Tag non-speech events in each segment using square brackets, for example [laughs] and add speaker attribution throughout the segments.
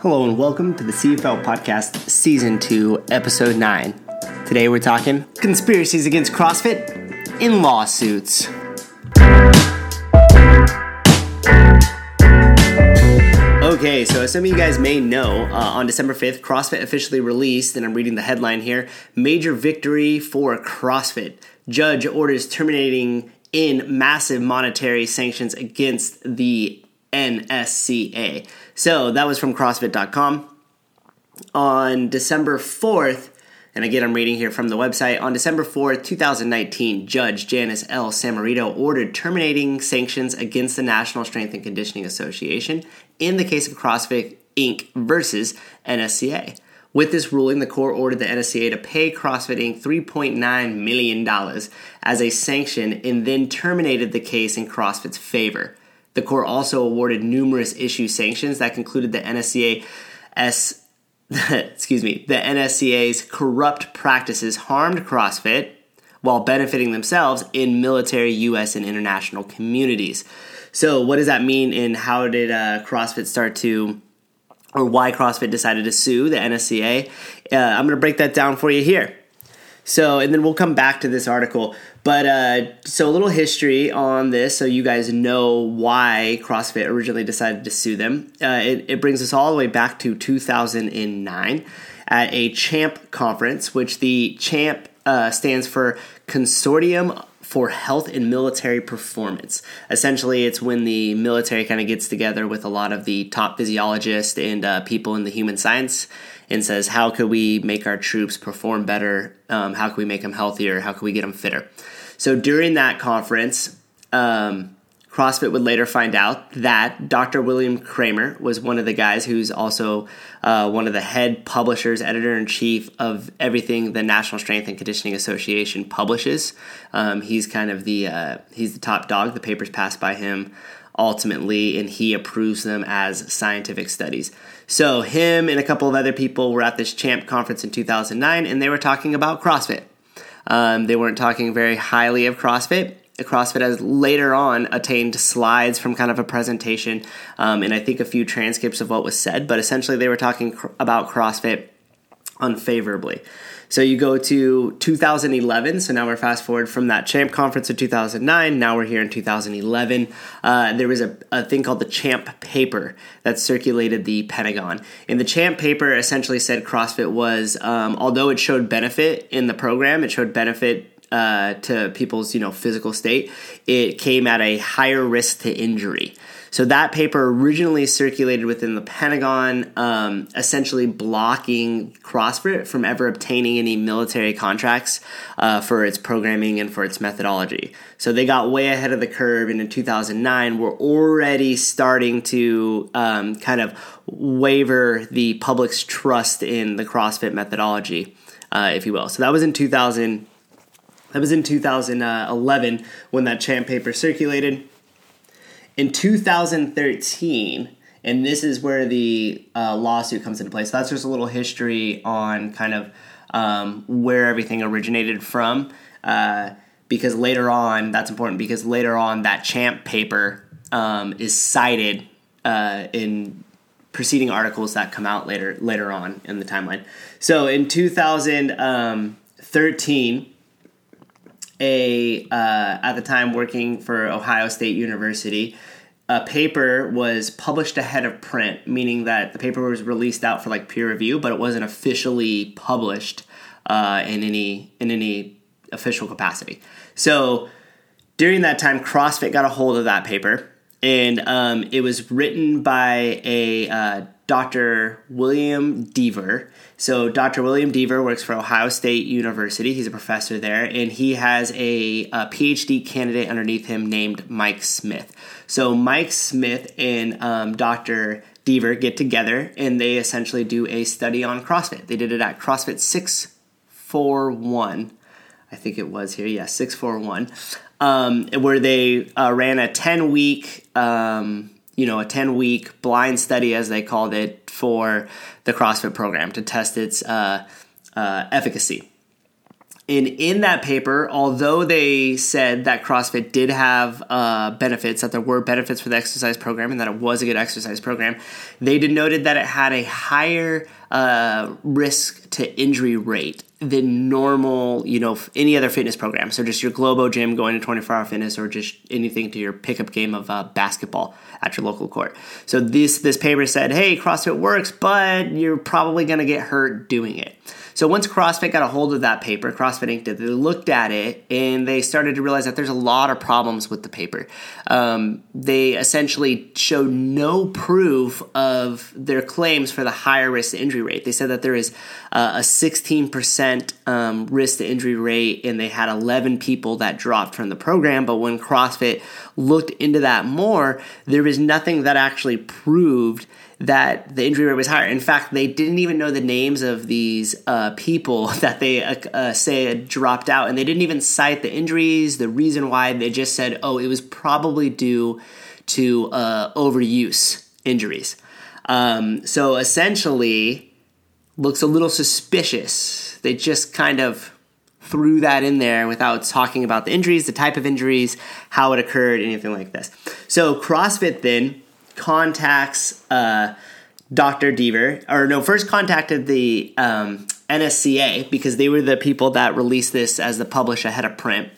Speaker 1: Hello and welcome to the CFL Podcast Season 2, Episode 9. Today we're talking conspiracies against CrossFit in lawsuits. Okay, so as some of you guys may know, uh, on December 5th, CrossFit officially released, and I'm reading the headline here Major victory for CrossFit. Judge orders terminating in massive monetary sanctions against the NSCA. So that was from CrossFit.com. On December 4th, and again, I'm reading here from the website. On December 4th, 2019, Judge Janis L. Sammartino ordered terminating sanctions against the National Strength and Conditioning Association in the case of CrossFit Inc. versus NSCA. With this ruling, the court ordered the NSCA to pay CrossFit Inc. $3.9 million as a sanction and then terminated the case in CrossFit's favor. The court also awarded numerous issue sanctions that concluded the NSCA S [laughs] excuse me, the NSCA's corrupt practices harmed CrossFit while benefiting themselves in military, U.S., and international communities. So, what does that mean, and how did uh, CrossFit start to, or why CrossFit decided to sue the NSCA? Uh, I'm going to break that down for you here. So, and then we'll come back to this article. But uh, so a little history on this, so you guys know why CrossFit originally decided to sue them. Uh, it, it brings us all the way back to 2009 at a CHAMP conference, which the CHAMP uh, stands for Consortium for Health and Military Performance. Essentially, it's when the military kind of gets together with a lot of the top physiologists and uh, people in the human science and says, how could we make our troops perform better? Um, how can we make them healthier? How can we get them fitter? So during that conference, um, CrossFit would later find out that Dr. William Kraemer was one of the guys who's also uh, one of the head publishers, editor in chief of everything the National Strength and Conditioning Association publishes. Um, he's kind of the uh, he's the top dog. The papers pass by him ultimately, and he approves them as scientific studies. So, him and a couple of other people were at this champ conference in 2009, and they were talking about CrossFit. Um, they weren't talking very highly of CrossFit. CrossFit has later on attained slides from kind of a presentation um, and I think a few transcripts of what was said, but essentially they were talking cr- about CrossFit unfavorably. So you go to 2011. So now we're fast forward from that Champ conference of 2009. Now we're here in 2011. Uh, there was a, a thing called the Champ paper that circulated the Pentagon. And the Champ paper essentially said CrossFit was, um, although it showed benefit in the program, it showed benefit uh, to people's you know physical state. It came at a higher risk to injury. So that paper originally circulated within the Pentagon, um, essentially blocking CrossFit from ever obtaining any military contracts uh, for its programming and for its methodology. So they got way ahead of the curve, and in 2009, we're already starting to um, kind of waver the public's trust in the CrossFit methodology, uh, if you will. So that was in 2000. That was in 2011 when that champ paper circulated in 2013, and this is where the uh, lawsuit comes into play. So that's just a little history on kind of um, where everything originated from. Uh, because later on, that's important because later on, that champ paper um, is cited uh, in preceding articles that come out later later on in the timeline. So in 2013 a uh, at the time working for Ohio State University. A paper was published ahead of print, meaning that the paper was released out for like peer review, but it wasn't officially published uh, in any in any official capacity. So during that time, CrossFit got a hold of that paper, and um, it was written by a uh, Dr. William Devor. So, Dr. William Devor works for Ohio State University. He's a professor there, and he has a, a, PhD candidate underneath him named Mike Smith. So, Mike Smith and um, Dr. Devor get together and they essentially do a study on CrossFit. They did it at CrossFit 641. I think it was here. Yeah, 641. Um, where they uh, ran a 10 week um, you know, a 10 week blind study, as they called it, for the CrossFit program to test its uh, uh, efficacy. And in that paper, although they said that CrossFit did have uh, benefits, that there were benefits for the exercise program, and that it was a good exercise program, they denoted that it had a higher uh, risk to injury rate than normal, you know, any other fitness program. So just your Globo gym going to 24 hour fitness or just anything to your pickup game of uh, basketball at your local court. So this, this paper said, hey, CrossFit works, but you're probably going to get hurt doing it. So once CrossFit got a hold of that paper, CrossFit Inc. did, they looked at it and they started to realize that there's a lot of problems with the paper. Um, they essentially showed no proof of their claims for the higher risk to injury rate. They said that there is uh, a 16% um, risk to injury rate, and they had 11 people that dropped from the program. But when CrossFit looked into that more, there was nothing that actually proved that the injury rate was higher. In fact, they didn't even know the names of these uh, people [laughs] that they uh, uh, say dropped out, and they didn't even cite the injuries, the reason why. They just said, "Oh, it was probably due to uh, overuse injuries." Um, so essentially, looks a little suspicious. They just kind of threw that in there without talking about the injuries, the type of injuries, how it occurred, anything like this. So CrossFit then contacts uh, Dr. Dever, or no, first contacted the um, NSCA because they were the people that released this as the publish ahead of print,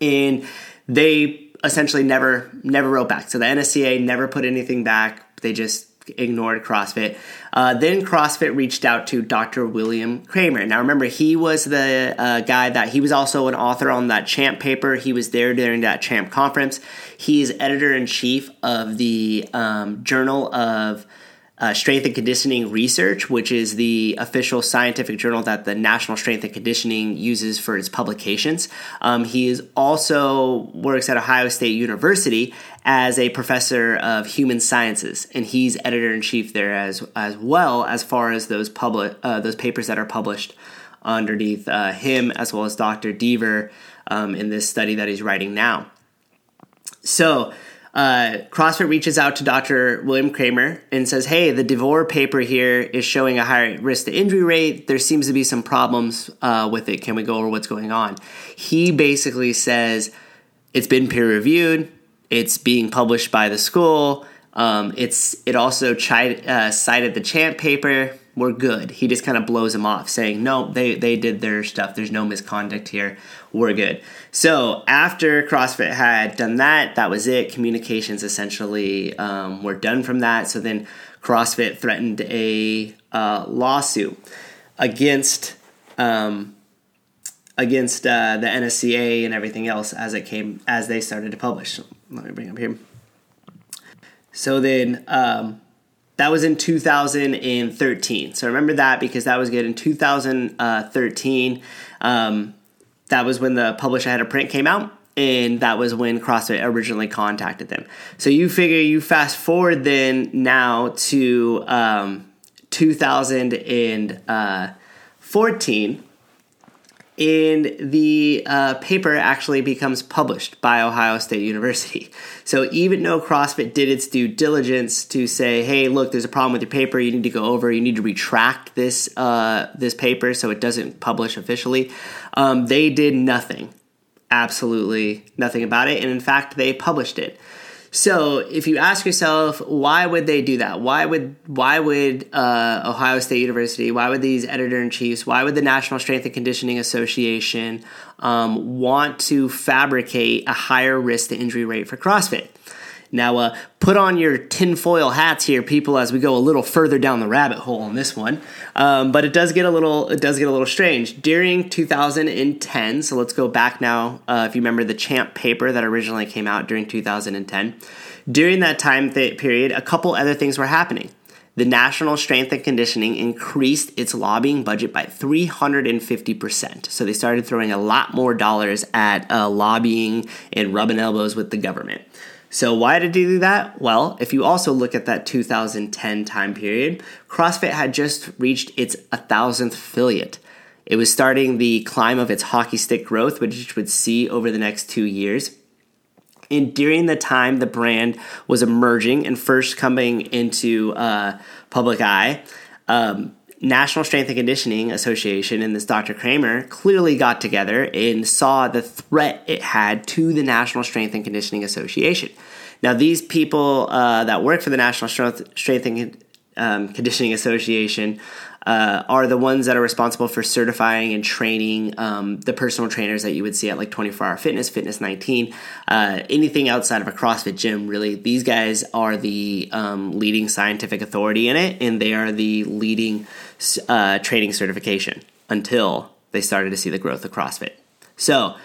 Speaker 1: and they essentially never never wrote back. So the NSCA never put anything back. They just ignored CrossFit. Uh, then CrossFit reached out to Dr. William Kraemer. Now remember, he was the uh, guy that he was also an author on that Champ paper. He was there during that Champ conference. He's editor in chief of the um, Journal of uh, Strength and Conditioning Research, which is the official scientific journal that the National Strength and Conditioning uses for its publications. Um, he is also works at Ohio State University as a professor of human sciences, and he's editor in chief there as as well as far as those public uh, those papers that are published underneath uh, him as well as Dr. Devor um, in this study that he's writing now. So uh, CrossFit reaches out to Dr. William Kraemer and says, Hey, the Devor paper here is showing a higher risk to injury rate. There seems to be some problems uh, with it. Can we go over what's going on? He basically says, It's been peer reviewed, it's being published by the school. Um, it's it also uh, cited the Champ paper. We're good. He just kind of blows him off, saying, "No, they they did their stuff. There's no misconduct here. We're good." So after CrossFit had done that, that was it. Communications essentially um, were done from that. So then CrossFit threatened a uh, lawsuit against um, against uh, the NSCA and everything else as it came as they started to publish. So let me bring up here. So then um, that was in 2013. So remember that because that was good in 2013. Um, that was when the Publish Ahead of Print came out. And that was when CrossFit originally contacted them. So you figure you fast forward then now to um, 2014 and the uh, paper actually becomes published by Ohio State University. [laughs] So even though CrossFit did its due diligence to say, "Hey, look, there's a problem with your paper. You need to go over. You need to retract this uh, this paper so it doesn't publish officially," um, they did nothing, absolutely nothing about it. And in fact, they published it. So if you ask yourself, why would they do that? Why would why would uh, Ohio State University? Why would these editor in chiefs? Why would the National Strength and Conditioning Association um, want to fabricate a higher risk to injury rate for CrossFit? Now, uh, put on your tinfoil hats here, people, as we go a little further down the rabbit hole on this one. Um, but it does get a little, it does get a little strange during 2010. So let's go back now. Uh, if you remember the Champ paper that originally came out during 2010, during that time th- period, a couple other things were happening. The National Strength and Conditioning increased its lobbying budget by 350%. So they started throwing a lot more dollars at uh, lobbying and rubbing elbows with the government. So, why did he do that? Well, if you also look at that 2010 time period, CrossFit had just reached its 1000th affiliate. It was starting the climb of its hockey stick growth, which it would see over the next two years. And during the time the brand was emerging and first coming into uh, public eye, um, National Strength and Conditioning Association and this Dr. Kraemer clearly got together and saw the threat it had to the National Strength and Conditioning Association. Now, these people uh, that work for the National Strength, and um, Conditioning Association uh, are the ones that are responsible for certifying and training um, the personal trainers that you would see at like 24 Hour Fitness, Fitness 19, uh, anything outside of a CrossFit gym, really. These guys are the um, leading scientific authority in it, and they are the leading uh, training certification until they started to see the growth of CrossFit. So,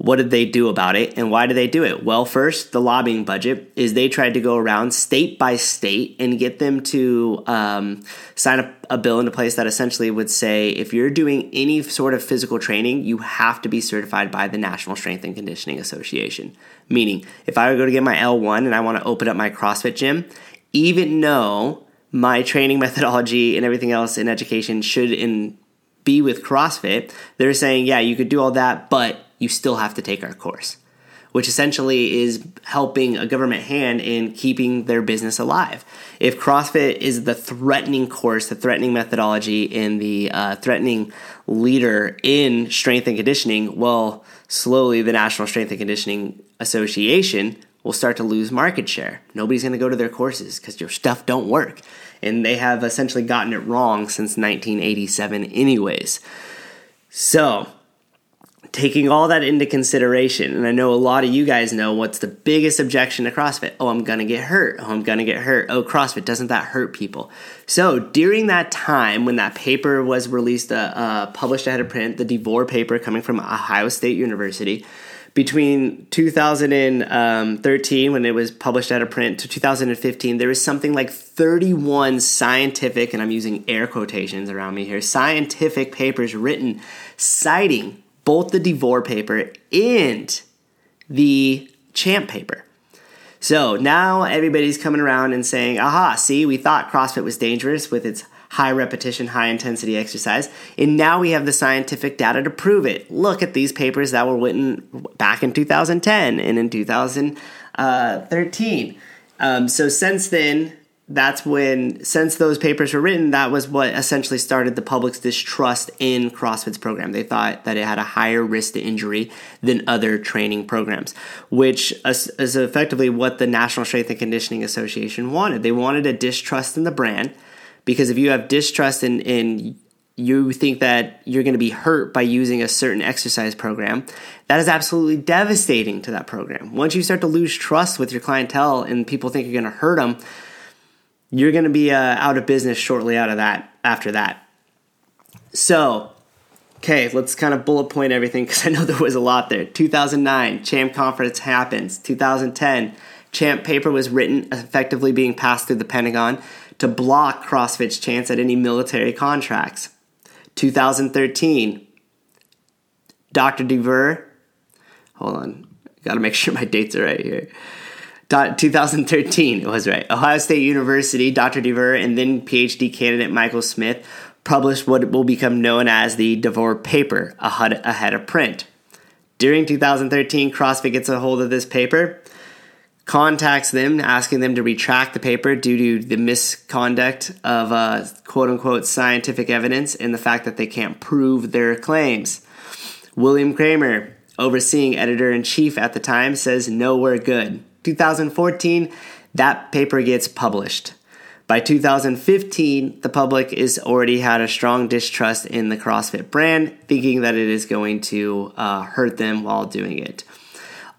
Speaker 1: what did they do about it and why did they do it? Well, first, the lobbying budget is they tried to go around state by state and get them to um, sign a, a bill into place that essentially would say if you're doing any sort of physical training, you have to be certified by the National Strength and Conditioning Association. Meaning, if I go to get my L1 and I want to open up my CrossFit gym, even though my training [laughs] methodology and everything else in education should in be with CrossFit, they're saying, yeah, you could do all that, but you still have to take our course, which essentially is helping a government hand in keeping their business alive. If CrossFit is the threatening course, the threatening methodology, and the uh, threatening leader in strength and conditioning, well, slowly the National Strength and Conditioning Association will start to lose market share. Nobody's going to go to their courses because your stuff don't work. And they have essentially gotten it wrong since 1987 anyways. So, taking all that into consideration, and I know a lot of you guys know what's the biggest objection to CrossFit. Oh, I'm gonna get hurt. Oh, I'm gonna get hurt. Oh, CrossFit, doesn't that hurt people? So during that time when that paper was released, uh, uh, published ahead of print, the Devor paper coming from Ohio State University, between 2013 when it was published out of print to 2015 there was something like 31 scientific and i'm using air quotations around me here scientific papers written citing both the Devor paper and the Champ paper. So now everybody's coming around and saying, aha, see, we thought CrossFit was dangerous with its high repetition, high intensity exercise, and now we have the scientific data to prove it. Look at these papers that were written back in 2010 and in 2013. Um, so since then, that's when, since those papers were written, that was what essentially started the public's distrust in CrossFit's program. They thought that it had a higher risk to injury than other training programs, which is effectively what the National Strength and Conditioning Association wanted. They wanted a distrust in the brand because if you have distrust in, in you think that you're going to be hurt by using a certain exercise program, that is absolutely devastating to that program. Once you start to lose trust with your clientele and people think you're going to hurt them, you're going to be uh, out of business shortly out of that after that. So, okay, let's kind of bullet point everything because [laughs] I know there was a lot there. 2009, Champ Conference happens. 2010, Champ paper was written, effectively being passed through the Pentagon to block CrossFit's chance at any military contracts. 2013, Dr. Devor, hold on, got to make sure my dates are right here. 2013, it was right. Ohio State University, Dr. Devor, and then PhD candidate Michael Smith published what will become known as the Devor paper ahead of print. During 2013, CrossFit gets a hold of this paper, contacts them, asking them to retract the paper due to the misconduct of uh, quote unquote scientific evidence and the fact that they can't prove their claims. William Kraemer, overseeing editor in chief at the time, says, No, we're good. 2014, that paper gets published. By 2015, the public is already had a strong distrust in the CrossFit brand, thinking that it is going to uh, hurt them while doing it.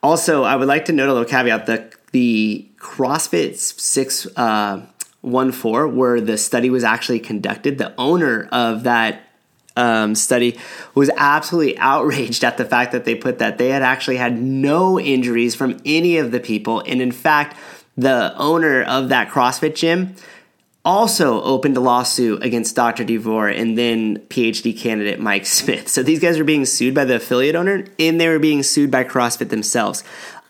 Speaker 1: Also, I would like to note a little caveat: the the CrossFit six uh, four, where the study was actually conducted, the owner of that um, study was absolutely outraged at the fact that they put that they had actually had no injuries from any of the people. And in fact, the owner of that CrossFit gym also opened a lawsuit against Dr. Devor and then PhD candidate Mike [laughs] Smith. So these guys were being sued by the affiliate owner and they were being sued by CrossFit themselves.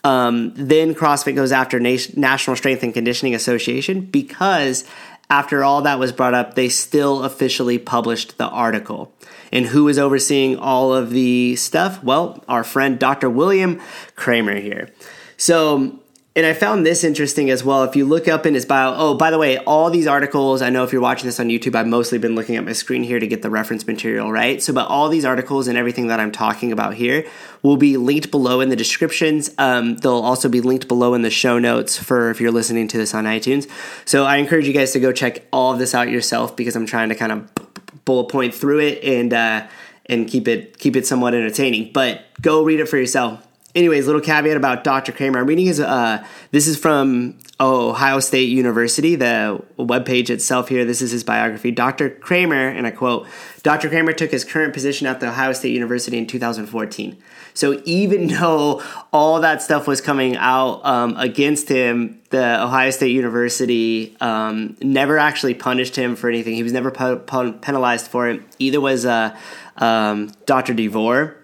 Speaker 1: Um, then CrossFit goes after National Strength and Conditioning Association because after all that was brought up, they still officially published the article. And who is overseeing all of the stuff? Well, our friend Dr. William Kraemer here. So and I found this interesting as well. If you look up in his bio, oh, by the way, all these articles, I know if you're watching this on YouTube, I've mostly been looking at my screen here to get the reference material, right? So, but all these articles and everything that I'm talking about here will be linked below in the descriptions. Um, they'll also be linked below in the show notes for if you're listening to this on iTunes. So, I encourage you guys to go check all of this out yourself because I'm trying to kind of bullet point through it and, uh, and keep it keep it somewhat entertaining. But go read it for yourself anyways, little caveat about Dr. Kraemer. I'm reading his. Uh, this is from Ohio State University, the webpage itself here. This is his biography. Dr. Kraemer, and I quote: Dr. Kraemer took his current position at the Ohio State University in 2014. So even [laughs] though all that stuff was coming out um, against him, the Ohio State University um, never actually punished him for anything. He was never penalized for it. Either was uh, um, Dr. Devor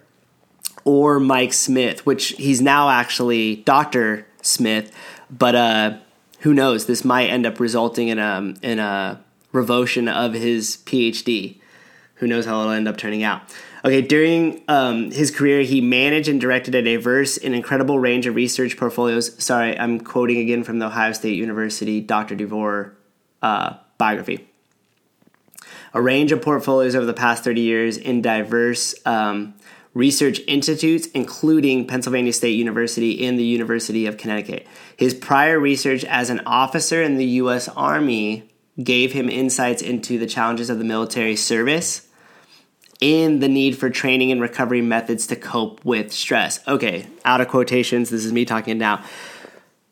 Speaker 1: or Mike Smith, which he's now actually Dr. Smith, but uh, who knows? This might end up resulting in a in a revocation of his PhD. Who knows how it'll end up turning out? Okay, during um, his career, he managed and directed a diverse and incredible range of research portfolios. Sorry, I'm quoting again from the Ohio State University Dr. Devor uh, biography. A range of portfolios over the past 30 years in diverse um, research institutes, including Pennsylvania State University and the University of Connecticut. His prior research as an officer in the U.S. Army gave him insights into the challenges of the military service and the need for training and recovery methods to cope with stress. Okay, out of quotations, this is me talking now.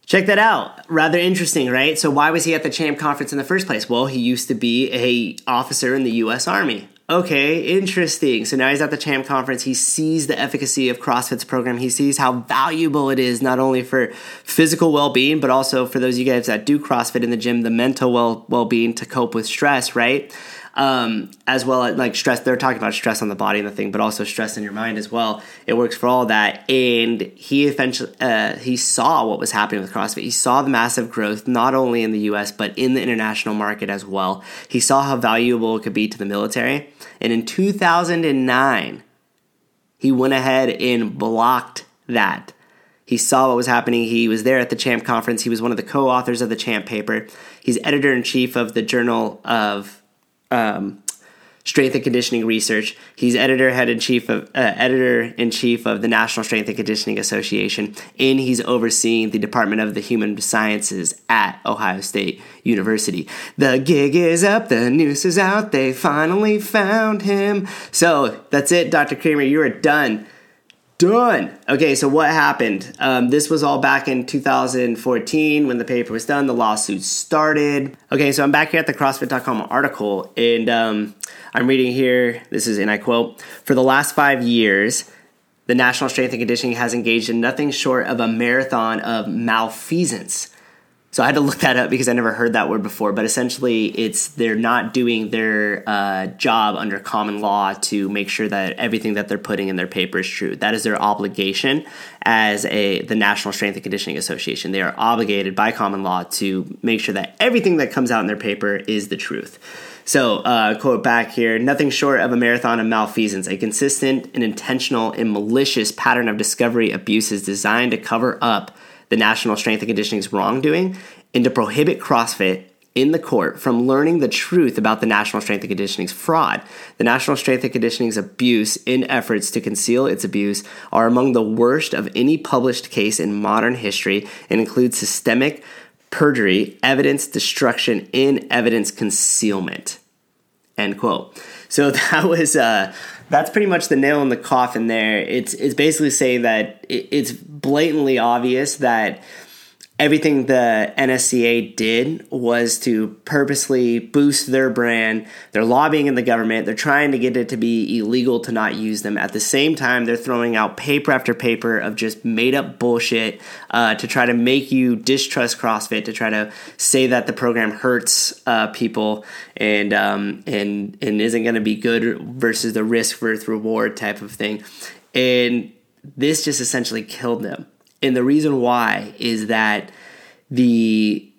Speaker 1: Check that out. Rather interesting, right? So why was he at the Champ conference in the first place? Well, he used to be a officer in the US Army okay, interesting. So now he's at the Champ Conference. He sees the efficacy of CrossFit's program. He sees how valuable it is, not only for physical well being, but also for those you guys that do CrossFit in the gym, the mental well well being to cope with stress, right? Um, as well as like stress. They're talking about stress on the body and the thing, but also stress in your mind as well. It works for all that. And he eventually uh, he saw what was happening with CrossFit. He saw the massive growth not only in the U.S. but in the international market as well. He saw how valuable it could be to the military. And in 2009, he went ahead and blocked that. He saw what was happening. He was there at the Champ conference. He was one of the co authors of the Champ paper. He's editor in chief of the Journal of um, strength and conditioning research. He's editor head in chief of uh, editor in chief of the National Strength and Conditioning Association, and he's overseeing the Department of the Human Sciences at Ohio State University. The gig is up, the noose is out. They finally found him. So that's it, Dr. Kraemer. You are done. Done. Okay, so what happened? Um, this was all back in 2014 when the paper was done. The lawsuit started. Okay, so I'm back here at the CrossFit.com article, and um, I'm reading here. This is, and I quote: "For the last five years." The National Strength and Conditioning has engaged in nothing short of a marathon of malfeasance so I had to look that up because I never heard that word before. But essentially, it's they're not doing their uh, job under common law to make sure that everything that they're putting in their paper is true. That is their obligation as a the National Strength and Conditioning Association. They are obligated by common law to make sure that everything that comes out in their paper is the truth. So, uh, quote back here nothing short of a marathon of malfeasance, a consistent and intentional and malicious pattern of discovery abuses designed to cover up the National Strength and Conditioning's wrongdoing and to prohibit CrossFit in the court from learning the truth about the National Strength and Conditioning's fraud. The National Strength and Conditioning's abuse in efforts to conceal its abuse are among the worst of any published case in modern history and include systemic perjury, evidence destruction, and evidence concealment. End quote. So [laughs] that was uh, that's pretty much the nail in the coffin. There, it's it's basically saying that it's blatantly obvious that everything the NSCA did was to purposely boost their brand. They're lobbying in the government. They're trying to get it to be illegal to not use them. At the same time, they're throwing out paper after paper of just made up bullshit uh, to try to make you distrust CrossFit, to try to say that the program hurts uh, people and um, and and isn't going to be good versus the risk versus reward type of thing. And this just essentially killed them and the reason why is that the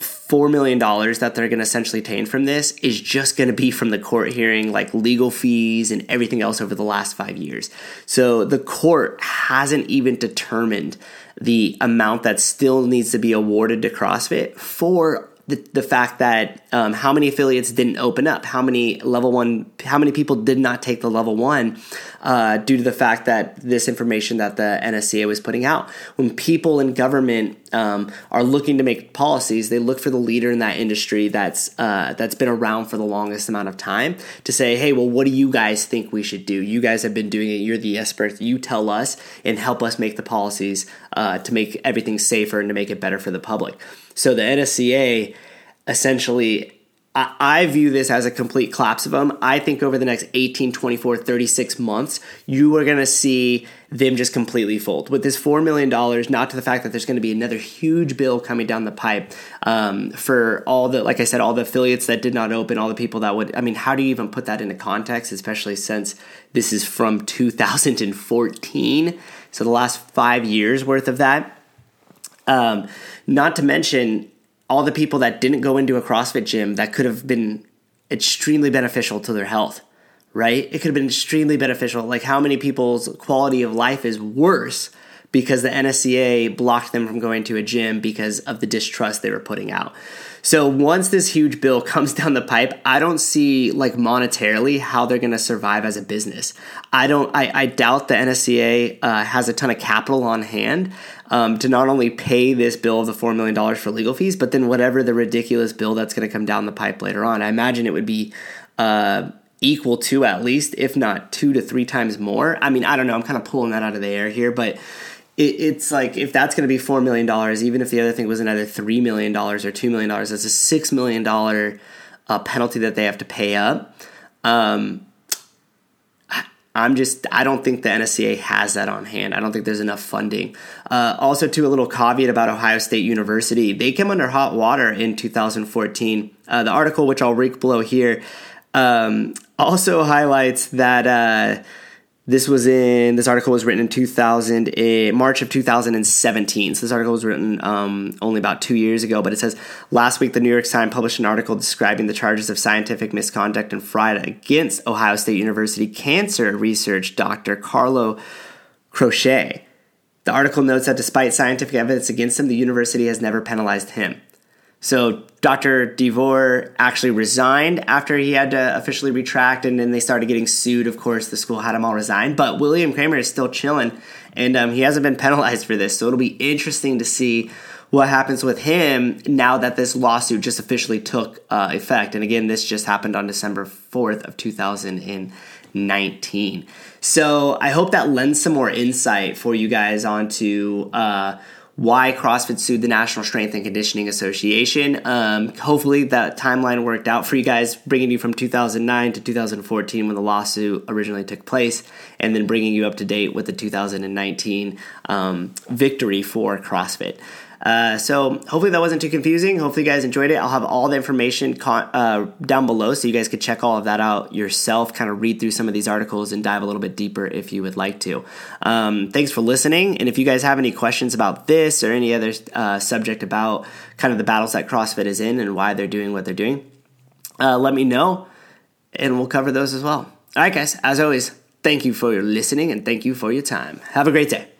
Speaker 1: $4 million that they're going to essentially obtain from this is just going to be from the court hearing, like legal fees and everything else over the last five years. So the court hasn't even determined the amount that still needs to be awarded to CrossFit for the, the fact that um, how many affiliates didn't open up, how many level one, how many people did not take the level one uh, due to the fact that this information that the NSCA was putting out. When people in government um, are looking to make policies, they look for the leader in that industry that's uh, that's been around for the longest amount of time to say, hey, well, what do you guys think we should do? You guys have been doing it. You're the experts. You tell us and help us make the policies uh, to make everything safer and to make it better for the public. So the NSCA essentially I, view this as a complete collapse of them. I think over the next 18, 24, 36 months, you are going to see them just completely fold. With this $4 million, not to the fact that there's going to be another huge bill coming down the pipe um, for all the, like I said, all the affiliates that did not open, all the people that would, I mean, how do you even put that into context, especially since this is from [laughs] 2014? So the last five years worth of that. Um, not to mention all the people that didn't go into a CrossFit gym that could have been extremely beneficial to their health, right? It could have been extremely beneficial. Like how many people's quality of life is worse because the NSCA blocked them from going to a gym because of the distrust they were putting out. So once this huge bill [laughs] comes down the pipe, I don't see like monetarily how they're going to survive as a business. I don't. I, I doubt the NSCA uh, has a ton of capital on hand um, to not only pay this bill of the four million dollars for legal fees, but then whatever the ridiculous bill that's going to come down the pipe later on. I imagine it would be. Uh, equal to at least, if not two to three times more. I mean, I don't know. I'm kind of pulling that out of the air here, but it's like if that's going to be four million dollars, even if the other thing was another three million dollars or two million dollars, that's a six million dollar uh, penalty that they have to pay up. Um, I'm just I don't think the NSCA has that on hand. I don't think there's enough funding. Uh, also, to a little caveat about Ohio State University, they came under hot water in 2014. Uh, the article, which I'll link below here, um, also highlights that. This was in this article was written in 2000 in March of 2017. So this article was written um, only about two years ago. But it says last week the New York Times published an article describing the charges of scientific misconduct and fraud against Ohio State University cancer research Dr. Carlo Croce. The article notes that despite scientific evidence against him, the university has never penalized him. So Dr. Devor actually resigned after he had to officially retract, and then they started getting sued. Of course, the school had him all resign, but William Kraemer is still chilling, and um, he hasn't been [laughs] penalized for this. So it'll be interesting to see what happens with him now that this lawsuit just officially took uh, effect. And again, this just happened on December 4th of 2019. So I hope that lends some more insight for you guys onto. Uh, why CrossFit sued the National Strength and Conditioning Association. Um, hopefully, that timeline worked out for you guys, bringing you from 2009 to 2014 when the lawsuit originally took place, and then bringing you up to date with the 2019 um, victory for CrossFit. Uh, so hopefully that wasn't too confusing. Hopefully you guys enjoyed it. I'll have all the information con- uh, down below so you guys could check all of that out yourself, kind of read through some of these articles and dive a little bit deeper if you would like to. Um, thanks for listening. And if you guys have any questions about this or any other uh, subject about kind of the battles that CrossFit is in and why they're doing what they're doing, uh, let me know and we'll cover those as well. All right, guys, as always, thank you for your listening and thank you for your time. Have a great day.